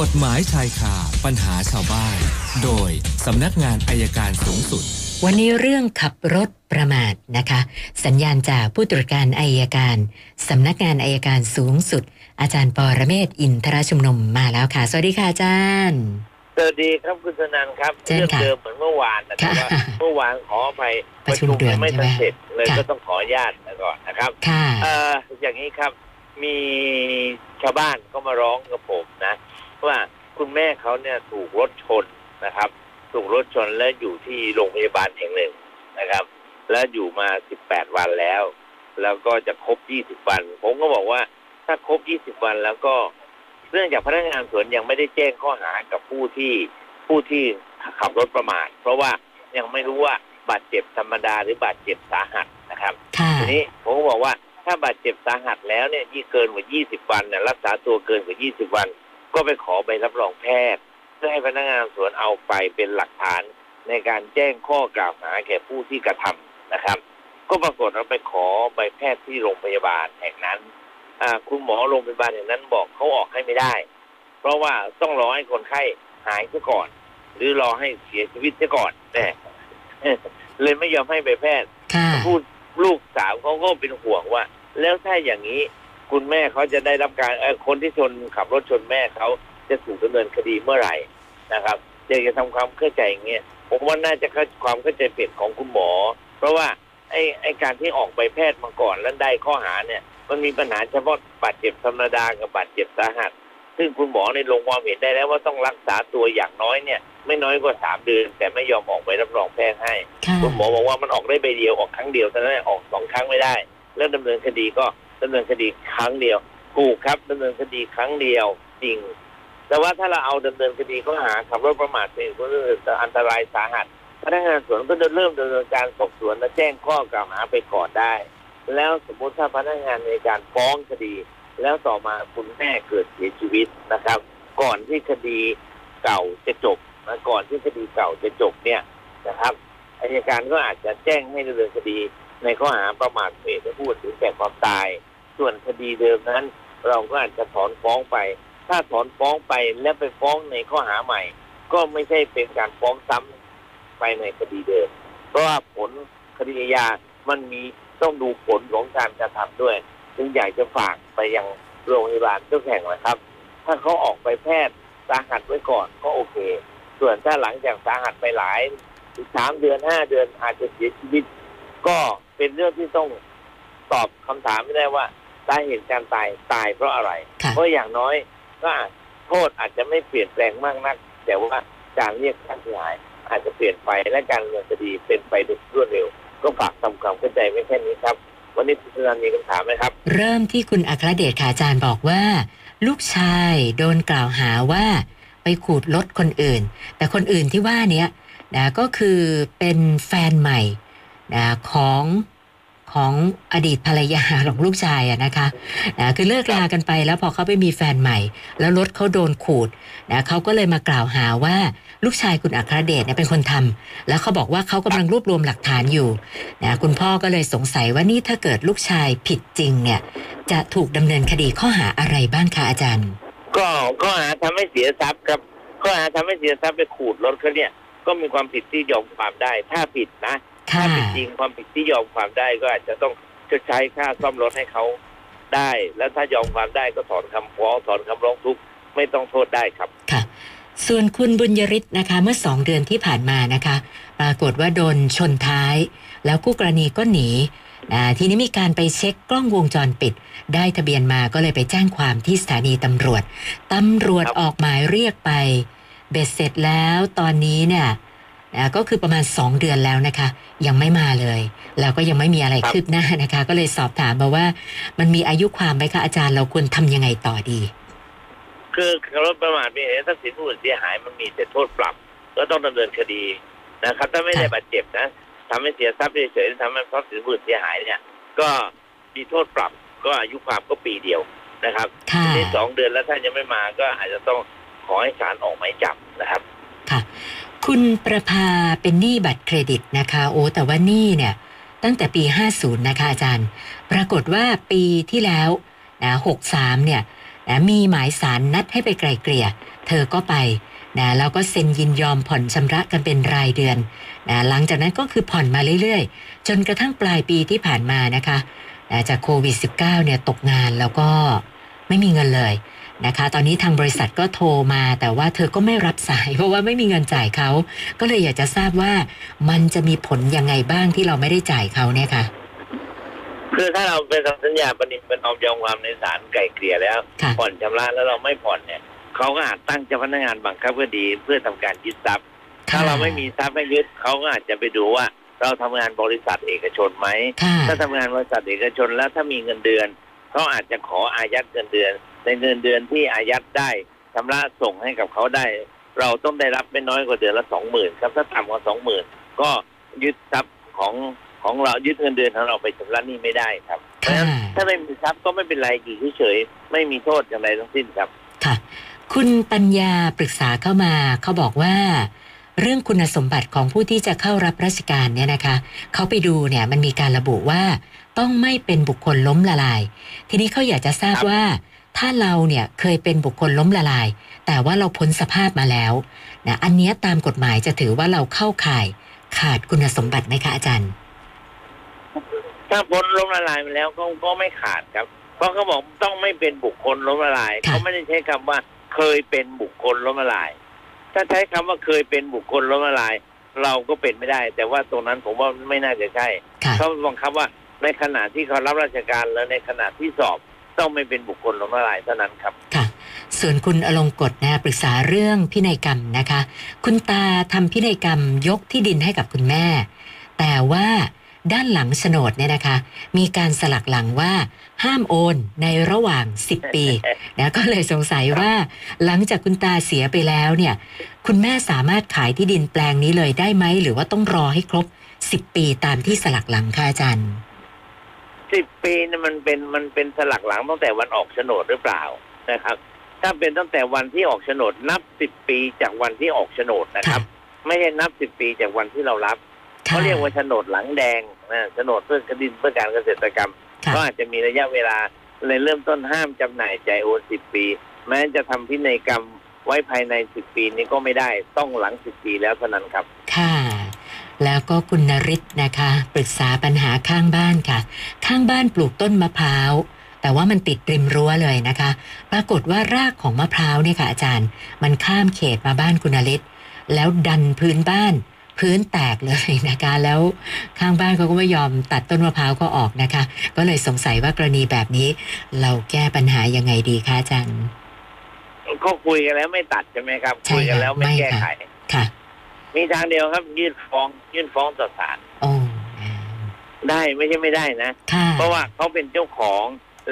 กฎหมายชายคาปัญหาชาวบ้าน โดยสำนักงานอายการสูงสุด วันนี้เรื่องขับรถประมาทนะคะ สัญญาณจากผู้ตรวจการอายการสำนักงานอายการสูงสุด อาจารย์ปอระเมศวร์อินทรชุมนุมมาแล้วค่ะ สวัสดีค่ะอาจารย์สวัสดีครับคุณสนันครับเชิญเรื่องค่ะเดิมเหมือนเมื่อวานนะครับค่ะว่าเมื่อวานขออภัยประชุมด่วนยังไม่ทันใช่ไหมเสร็จเลยค่ะก็ต้องขออนุญาตก่อนนะครับค่ะเอ่ออย่างนี้ครับมีชาวบ้านก็มาร้องกับผมนะ ว่าคุณแม่เขาเนี่ยถูกรถชนนะครับ ถูกรถชนและอยู่ที่โรงพยาบาลแห่งหนึ่งนะครับ และอยู่มา18วันแล้ว แล้วก็จะครบ20วัน ผมก็บอกว่าถ้าครบ20วันแล้วก็เรื่องจากพนักงานสวนยังไม่ได้แจ้งข้อหากับผู้ที่ผู้ที่ขับรถประมาทเพราะว่ายังไม่รู้ว่าบาดเจ็บธรรมดาหรือบาดเจ็บสาหัสนะครับค่ะทีนี้ผมก็บอกว่าถ้าบาดเจ็บสาหัสแล้วเนี่ยที่เกินกว่า 20 วันเนี่ยรักษาตัวเกินกว่า 20 วัน ก็ไปขอใบรับรองแพทย์ เพื่อให้พนักงานสวนเอาไปเป็นหลักฐานในการแจ้งข้อกล่าวหาแก่ผู้ที่กระทำนะครับ ก็ปรากฏว่าไปขอใบแพทย์ที่โรงพยาบาลแห่งนั้นอ่าคุณหมอโรงพยาบาลแห่งนั้นบอกเขาออกให้ไม่ได้ เพราะว่าต้องรอให้คนไข้หายซะก่อน หรือรอให้เสียชีวิตซะก่อนแน่เลยไม่ยอมให้ใบแพทย์ค่ะพูดลูกสาวเขาก็เป็นห่วงว่า แล้วถ้าอย่างนี้ คุณแม่เขาจะได้รับการเออคนที่ชนขับรถชนแม่เขาจะถูกดำเนินคดีเมื่อไหร่นะครับอยากจะทำความเข้าใจอย่างเงี้ยผมว่าน่าจะเข้าความเข้าใจผิดของคุณหมอ เพราะว่าไอ้ไอ้การที่ออกใบแพทย์มาก่อนแล้วได้ข้อหาเนี่ย มันมีปัญหาเฉพาะบาดเจ็บธรรมดากับบาดเจ็บสาหัส ซึ่งคุณหมอในลงความเห็นได้แล้วว่าต้องรักษาตัวอย่างน้อยเนี่ย ไม่น้อยกว่าสามเดือน แต่ไม่ยอมออกใบรับรองแพทย์ให้ค่ะคุณหมอบอกว่ามันออกได้ใบเดียวออกครั้งเดียวเท่านั้นเองออกสองครั้งไม่ได้ แล้วดำเนินคดีก็ ดำเนินคดีครั้งเดียวถูกครับดำเนินคดีครั้งเดียวจริง แต่ว่าถ้าเราเอาดำเนินคดีข้อหาขับรถประมาทเป็นผู้อื่นอันตรายสาหัสพนักงานสวนก็จะเริ่มดำเนินการสอบสวนและแจ้งข้อกล่าวหาไปก่อนได้ แล้วสมมติถ้าพนักงานในการฟ้องคดี แล้วต่อมาคุณแม่เกิดเสียชีวิตนะครับ ก่อนที่คดีเก่าจะจบนะก่อนที่คดีเก่าจะจบเนี่ยนะครับอายการก็อาจจะแจ้งให้ดำเนินคดีในข้อหาประมาทเหตุผู้อื่นถึงแก่ความตาย ส่วนคดีเดิมนั้น เราก็อาจจะถอนฟ้องไป ถ้าถอนฟ้องไปแล้วไปฟ้องในข้อหาใหม่ ก็ไม่ใช่เป็นการฟ้องซ้ำไปในคดีเดิม เพราะว่าผลคดีอาญามันมีต้องดูผลของการกระทำด้วย จึงอยากจะฝากไปยังโรงพยาบาลทุกแห่งนะครับ ถ้าเขาออกไปแพทย์สาหัสไว้ก่อนก็โอเค ส่วนถ้าหลังจากสาหัสไปหลายสามเดือนห้าเดือนอาจจะเสียชีวิต ก็เป็นเรื่องที่ต้องตอบคำถามไม่ได้ว่า สาเหตุการตายตายเพราะอะไรค่ะเพราะอย่างน้อยก็อาจโทษอาจจะไม่เปลี่ยนแปลงมากนัก แต่ว่าการเรียกค่าเสียหายอาจจะเปลี่ยนไปและการดำเนินคดีเป็นไปโดยรวดเร็ว ก็ฝากทำความเข้าใจไม่แค่นี้ครับ วันนี้คุณนันมีคำถามไหมครับ เริ่มที่คุณอัครเดชค่ะอาจารย์บอกว่า ลูกชายโดนกล่าวหาว่าไปขูดรถคนอื่น แต่คนอื่นที่ว่าเนี้ยนะก็คือเป็นแฟนใหม่นะของ ของอดีตภรรยาของลูกชายอะนะคะนะคือเลิกลากันไปแล้วพอเขาไปมีแฟนใหม่ แล้วรถเขาโดนขูดนะเขาก็เลยมากล่าวหาว่าลูกชายคุณอัครเดชเนี่ยเป็นคนทำแล้วเขาบอกว่าเขากำลังรวบรวมหลักฐานอยู่นะคุณพ่อก็เลยสงสัยว่านี่ถ้าเกิดลูกชายผิดจริงเนี่ยจะถูกดำเนินคดีข้อหาอะไรบ้างคะอาจารย์ ก็ข้อหาทำให้เสียทรัพย์ครับข้อหาทำให้เสียทรัพย์ไปขูดรถเขาเนี่ยก็มีความผิดที่ยอมความได้ ถ้าผิดนะ ถ้าผิดจริงความผิดที่ยอมความได้ก็อาจจะต้องชดใช้ค่าซ่อมรถให้เขาได้ แล้วถ้ายอมความได้ก็ถอนคำฟ้องถอนคำร้องทุกข์ไม่ต้องโทษได้ครับค่ะ ส่วนคุณบุญยริศนะคะเมื่อสองเดือนที่ผ่านมานะคะ ปรากฏว่าโดนชนท้าย แล้วคู่กรณีก็หนีนะทีนี้มีการไปเช็คกล้องวงจรปิด ได้ทะเบียนมาก็เลยไปแจ้งความที่สถานีตำรวจตำรวจครับออกหมายเรียกไป เบ็ดเสร็จแล้วตอนนี้เนี่ยนะ ก็คือประมาณ 2 เดือนแล้วนะคะ ยังไม่มาเลย แล้วก็ยังไม่มีอะไรคืบหน้านะคะ ก็เลยสอบถามมาว่า มันมีอายุความไหมคะอาจารย์เราควรทำยังไงต่อดี คือขับรถประมาทเป็นเหตุให้ทรัพย์สินผู้อื่นเสียหายมันมีแต่โทษปรับ ก็ต้องดำเนินคดีนะครับ ถ้าไม่ได้ค่ะบาดเจ็บนะทำให้เสียทรัพย์เฉยๆทำให้ทรัพย์สินผู้อื่นเสียหายเนี่ย ก็มีโทษปรับก็อายุความก็ปีเดียวนะครับค่ะทีนี้สองเดือนแล้วถ้ายังไม่มาก็อาจจะต้องขอให้ศาลออกหมายจับนะครับ ค่ะ คุณประภาเป็นหนี้บัตรเครดิตนะคะโอ้แต่ว่าหนี้เนี่ยตั้งแต่ปี 50 นะคะอาจารย์ ปรากฏว่าปีที่แล้วนะ63 เนี่ยนะมีหมายสารนัดให้ไปไกลเกลี่ย เธอก็ไปนะแล้วก็เซ็นยินยอมผ่อนชำระกันเป็นรายเดือนนะหลังจากนั้นก็คือผ่อนมาเรื่อยๆ จนกระทั่งปลายปีที่ผ่านมานะคะนะจากโควิด -19 เนี่ยตกงานแล้วก็ไม่มีเงินเลย นะคะ ตอนนี้ทางบริษัทก็โทรมา แต่ว่าเธอก็ไม่รับสาย เพราะว่าไม่มีเงินจ่ายเขา ก็เลยอยากจะทราบว่ามันจะมีผลยังไงบ้างที่เราไม่ได้จ่ายเขาเนี่ยค่ะ คือถ้าเราเป็นทำสัญญาปณิเป็นออมยอมความในศาลไกลเกลี่ยแล้ว ค่ะ ผ่อนชำระแล้วเราไม่ผ่อนเนี่ยเขาก็อาจตั้งเจ้าพนักงานบังคับคดีเพื่อทำการยึดทรัพย์ ถ้าเราไม่มีทรัพย์ให้ยึดเขาก็อาจจะไปดูว่า เราทำงานบริษัทเอกชนไหม ค่ะ ถ้าทำงานบริษัทเอกชนแล้วถ้ามีเงินเดือนเขาอาจจะขออายัดเงินเดือน ในเงินเดือนที่อายัดได้ชำระส่งให้กับเขาได้ เราต้องได้รับไม่น้อยกว่าเดือนละสองหมื่นครับถ้าต่ำกว่าสองหมื่นก็ยึดทรัพย์ของของเรายึดเงินเดือนของเราไปชำระหนี้ไม่ได้ครับเพราะฉะค่ะนั้นถ้าไม่มีทรัพย์ก็ไม่เป็นไรอยู่เฉยๆไม่มีโทษอย่างใดทั้งสิ้นครับ ค่ะ คุณปัญญาปรึกษาเข้ามาเขาบอกว่าเรื่องคุณสมบัติของผู้ที่จะเข้ารับราชการเนี่ยนะคะ เขาไปดูเนี่ยมันมีการระบุว่าต้องไม่เป็นบุคคลล้มละลาย ทีนี้เขาอยากจะทราบครับว่า ถ้าเราเนี่ยเคยเป็นบุคคลล้มละลาย แต่ว่าเราพ้นสภาพมาแล้วนะอันเนี้ยตามกฎหมายจะถือว่าเราเข้าข่ายขาดคุณสมบัติไหมคะอาจารย์ ถ้าพ้นล้มละลายไปแล้วก็ก็ไม่ขาดครับ เพราะเขาบอกต้องไม่เป็นบุคคลล้มละลายค่ะเขาไม่ได้ใช้คำว่า เคยเป็นบุคคลล้มละลาย ถ้าใช้คำว่าเคยเป็นบุคคลล้มละลาย เราก็เป็นไม่ได้ แต่ว่าตรงนั้นผมว่าไม่น่าจะใช่ค่ะเขาบังคับว่าในขณะที่เขารับราชการแล้วในขณะที่สอบ ต้องไม่เป็นบุคคลล้มละลายเท่านั้นครับค่ะ ส่วนคุณอลงกฎนะปรึกษาเรื่องพินัยกรรมนะคะ คุณตาทำพินัยกรรมยกที่ดินให้กับคุณแม่ แต่ว่าด้านหลังโฉนดเนี่ยนะคะ มีการสลักหลังว่าห้ามโอนในระหว่าง 10 ปีนะก็เลยสงสัยว่า หลังจากคุณตาเสียไปแล้วเนี่ย คุณแม่สามารถขายที่ดินแปลงนี้เลยได้ไหม หรือว่าต้องรอให้ครบ 10 ปีตามที่สลักหลังค่ะอาจารย์ สิบปีเนี่ยมันเป็นมันเป็นสลักหลังตั้งแต่วันออกโฉนดหรือเปล่านะครับ ถ้าเป็นตั้งแต่วันที่ออกโฉนด นับสิบปีจากวันที่ออกโฉนดนะครับ ไม่ใช่นับสิบปีจากวันที่เรารับเขาเรียกว่าโฉนดหลังแดงนะโฉนดเพื่อคดินเพื่อการเกษตรกรรมค่ะก็อาจจะมีระยะเวลาในเริ่มต้นห้ามจำหน่ายจ่ายโอนสิบปี แม้จะทำพินัยกรรมไว้ภายในสิบปีนี้ก็ไม่ได้ต้องหลังสิบปีแล้วเท่านั้นครับ ค่ะ แล้วก็คุณนริศนะคะ ปรึกษาปัญหาข้างบ้านค่ะ ข้างบ้านปลูกต้นมะพร้าว แต่ว่ามันติดริมรั้วเลยนะคะ ปรากฏว่ารากของมะพร้าวเนี่ยค่ะอาจารย์ มันข้ามเขตมาบ้านคุณนริศแล้วดันพื้นบ้านพื้นแตกเลยนะคะ แล้วข้างบ้านเขาก็ไม่ยอมตัดต้นมะพร้าวก็ออกนะคะ ก็เลยสงสัยว่ากรณีแบบนี้ เราแก้ปัญหายังไงดีคะอาจารย์ก็คุยกันแล้วไม่ตัดใช่ไหมครับใช่คุยกันแล้วไม่ไม่แก้ค่ะไขค่ะ มีทางเดียวครับ ยื่นฟ้อง ยื่นฟ้องต่อศาลโอ้อ่าได้ไม่ใช่ไม่ได้นะ ค่ะเพราะว่าเขาเป็นเจ้าของ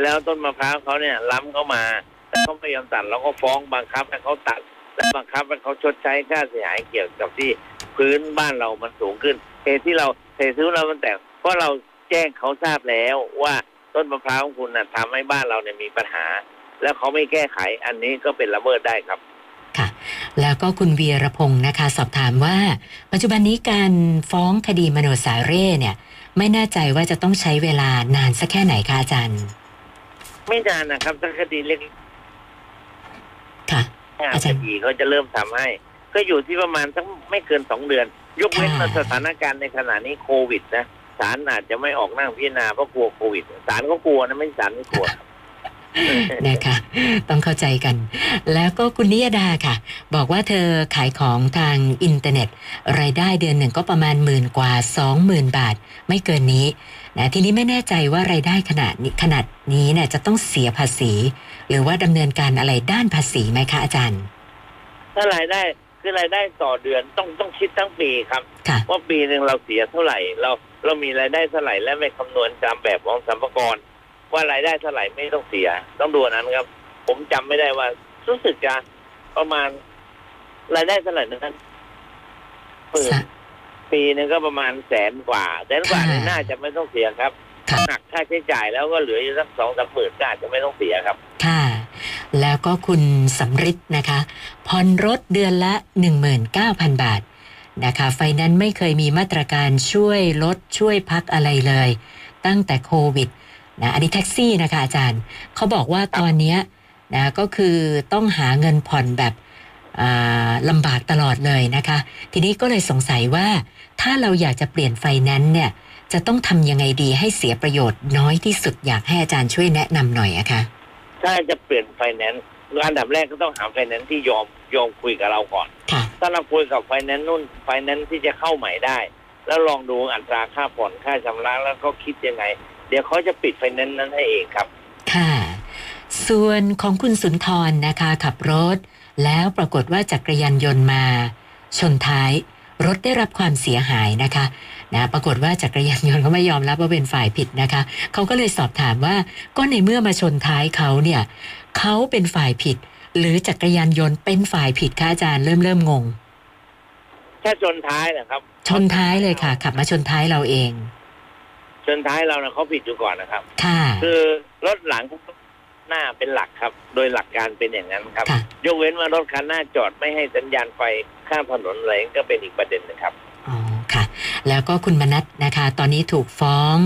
แล้วต้นมะพร้าวเขาเนี่ย ล้ำเข้ามาแต่เขาไม่ยอมตัดเราก็ฟ้องบังคับให้เขาตัด และบังคับให้เขาชดใช้ค่าเสียหายเกี่ยวกับที่พื้นบ้านเรามันสูงขึ้นเหตุที่เราเหตุที่เรามันแตกเพราะเราแจ้งเขาทราบแล้วว่าต้นมะพร้าวของคุณน่ะทำให้บ้านเราเนี่ยมีปัญหา แล้วเขาไม่แก้ไขอันนี้ก็เป็นละเมิดได้ครับค่ะ แล้วก็คุณวีรพงศ์นะคะสอบถามว่า ปัจจุบันนี้การฟ้องคดีมโนสาเร่เนี่ย ไม่แน่ใจว่าจะต้องใช้เวลานานสักแค่ไหนคะอาจารย์ ไม่นานนะครับถ้าคดีเล็กค่ะงานอาคจารย์ดีเขาจะเริ่มทำให้ ก็อยู่ที่ประมาณสักไม่เกินสองเดือน ยกเว้นค่ะว่าสถานการณ์ในขณะนี้โควิดนะศาลอาจจะไม่ออกนั่งพิจารณาเพราะกลัวโควิดศาลก็กลัวนะไม่ใช่ศาลไม่กลัว นะคะ ต้องเข้าใจกัน แล้วก็คุณนิยดาค่ะ บอกว่าเธอขายของทางอินเทอร์เน็ต รายได้เดือนหนึ่งก็ประมาณหมื่นกว่าสองหมื่นบาท ไม่เกินนี้นะทีนี้ไม่แน่ใจว่ารายได้ขนาดนี้ขนาดนี้เนี่ยจะต้องเสียภาษี หรือว่าดำเนินการอะไรด้านภาษีไหมคะอาจารย์ ถ้ารายได้คือรายได้ต่อเดือนต้องต้องคิดทั้งปีครับค่ะว่าปีหนึ่งเราเสียเท่าไหร่ เราเรามีรายได้เท่าไหร่และไม่คำนวณตามแบบของสัมภากระ ว่ารายได้เท่าไหร่ไม่ต้องเสีย ต้องดูอันนั้นครับ ผมจำไม่ได้ว่ารู้สึกจะประมาณรายได้เท่าไหร่นั้นหมื่นสะปีหนึงก็ประมาณแสนกว่าแสนกว่าเนี่ยค่ะน่าจะไม่ต้องเสียครับค่ะหักค่าใช้จ่ายแล้วก็เหลืออยู่สักสองสามหมื่นก็อาจจะไม่ต้องเสียครับ ค่ะ แล้วก็คุณสำริดนะคะผ่อนรถเดือนละ19,000บาทนะคะไฟนั้นซ์ไม่เคยมีมาตรการช่วยลดช่วยพักอะไรเลย ตั้งแต่โควิด นะอันนี้แท็กซี่นะคะอาจารย์เขาบอกว่าตอนเนี้ยนะก็คือต้องหาเงินผ่อนแบบอ่าลำบากตลอดเลยนะคะ ทีนี้ก็เลยสงสัยว่าถ้าเราอยากจะเปลี่ยนไฟแนนซ์เนี่ย จะต้องทำยังไงดีให้เสียประโยชน์น้อยที่สุดอยากให้อาจารย์ช่วยแนะนำหน่อยอะคะถ้าจะเปลี่ยนไฟแนนซ์อันดับแรกก็ต้องหาไฟแนนซ์ที่ยอมยอมคุยกับเราก่อนค่ะถ้าเราคุยกับไฟแนนซ์นู่นไฟแนนซ์ที่จะเข้าใหม่ได้ แล้วลองดูอัตราค่าผ่อนค่าชำระแล้วก็คิดยังไง เดี๋ยวเขาจะปิดไฟแนนซ์นั้นให้เองครับ ค่ะ ส่วนของคุณสุนทรนะคะขับรถ แล้วปรากฏว่าจักรยานยนต์มา ชนท้าย รถได้รับความเสียหายนะคะนะปรากฏว่าจักรยานยนต์เขาไม่ยอมรับว่าเป็นฝ่ายผิดนะคะเขาก็เลยสอบถามว่าก็ในเมื่อมาชนท้ายเขาเนี่ยเขาเป็นฝ่ายผิด หรือจักรยานยนต์เป็นฝ่ายผิดคะอาจารย์เริ่มเริ่มงง ถ้าชนท้ายนะครับ ชนท้ายเลยค่ะ ขับมาชนท้ายเราเอง ชนท้ายเรานะเขาผิดอยู่ก่อนนะครับ ค่ะ คือรถหลังหน้าเป็นหลักครับ โดยหลักการเป็นอย่างนั้นครับ ค่ะ ยกเว้นว่ารถคันหน้าจอดไม่ให้สัญญาณไฟข้ามถนนอะไรก็เป็นอีกประเด็นหนึงครับ อ๋อค่ะ แล้วก็คุณมนัทนะคะ ตอนนี้ถูกฟ้อง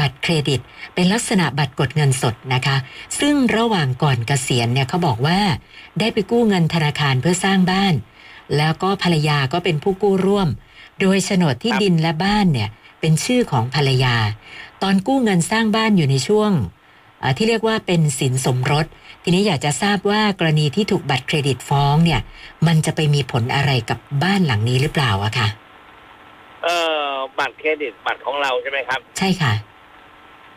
บัตรเครดิต เป็นลักษณะบัตรกดเงินสดนะคะ ซึ่งระหว่างก่อนเกษียณเนี่ยเขาบอกว่า ได้ไปกู้เงินธนาคารเพื่อสร้างบ้าน แล้วก็ภรรยาก็เป็นผู้กู้ร่วม โดยโฉนดที่ครับ ดินและบ้านเนี่ย เป็นชื่อของภรรยา ตอนกู้เงินสร้างบ้านอยู่ในช่วงอ่าที่เรียกว่าเป็นสินสมรส ทีนี้อยากจะทราบว่ากรณีที่ถูกบัตรเครดิตฟ้องเนี่ย มันจะไปมีผลอะไรกับบ้านหลังนี้หรือเปล่าอะคะเอ่อบัตรเครดิตบัตรของเราใช่ไหมครับ ใช่ค่ะ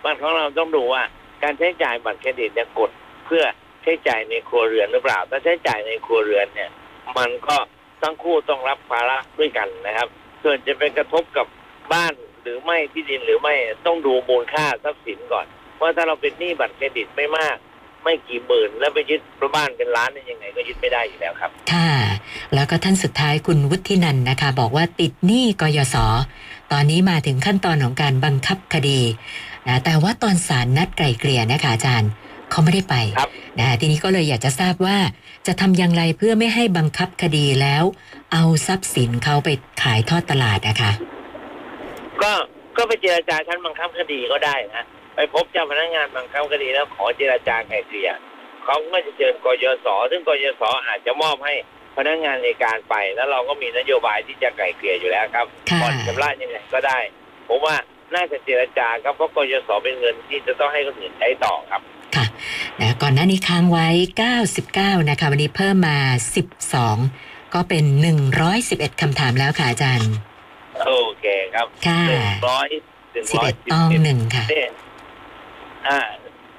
บัตรของเราต้องดูว่า การใช้จ่ายบัตรเครดิตเนี่ยกดเพื่อใช้จ่ายในครัวเรือนหรือเปล่า ถ้าใช้จ่ายในครัวเรือนเนี่ย มันก็ทั้งคู่ต้องรับภาระด้วยกันนะครับ ส่วนจะเป็นกระทบกับบ้าน หรือไม่ที่ดินหรือไม่ต้องดูมูลค่าทรัพย์สินก่อนเพราะถ้าเราเป็นหนี้บัตรเครดิตไม่มาก ไม่กี่หมื่นแล้วไปยึดบ้านเป็นล้านเนี่ยยังไง ก็ยึดไม่ได้อยู่แล้วครับ ค่ะ แล้วก็ท่านสุดท้ายคุณวุฒินันท์นะคะ บอกว่าติดหนี้กยศตอนนี้มาถึงขั้นตอนของการบังคับคดีนะแต่ว่าตอนศาลนัดไกล่เกลี่ยนะคะอาจารย์เขาไม่ได้ไปครับนะทีนี้ก็เลยอยากจะทราบว่า จะทำอย่างไรเพื่อไม่ให้บังคับคดีแล้ว เอาทรัพย์สินเขาไปขายทอดตลาดนะคะ ก็ก็ไปเจรจาชั้นบังคับคดีก็ได้นะไปพบเจ้าพนักงานบังคับคดีแล้วขอเจรจาไกล่เกลี่ยเขาก็จะเชิญกยศซึ่งกยศอาจจะมอบให้พนักงานในการไป แล้วเราก็มีนโยบายที่จะไกล่เกลี่ยอยู่แล้วครับค่ะผ่อนชำระยังไงก็ได้ ผมว่าน่าจะเจรจาครับเพราะกยศเป็นเงินที่จะต้องให้คนอื่นใช้ต่อครับค่ะนะก่อนหน้านี้ค้างไว้ 99 นะคะ วันนี้เพิ่มมา 12 ก็เป็น 111คำถามแล้วค่ะอาจารย์ โอเคครับค่ะหนึ่งร้อยหนึ่งร้อย11ต้องหนึ่งค่ะเนี่ยอ่า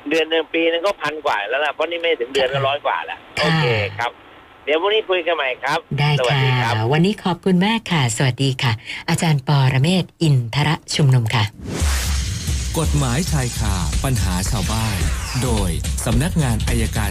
เดือนหนึ่งปีนึงก็พันกว่าแล้วล่ะเพราะนี่ไม่ถึงเดือนก็ร้อยกว่าแล้วค่ะโอเคครับเดี๋ยวพรุ่งนี้คุยกันใหม่ครับ ได้สวัสค่ะดีครับวันนี้ขอบคุณมากค่ะ สวัสดีค่ะ อาจารย์ปอระเมศวร์อินทระชุมนุมค่ะ กฎหมายชายคาปัญหาชาวบ้าน โดยสำนักงานอายการ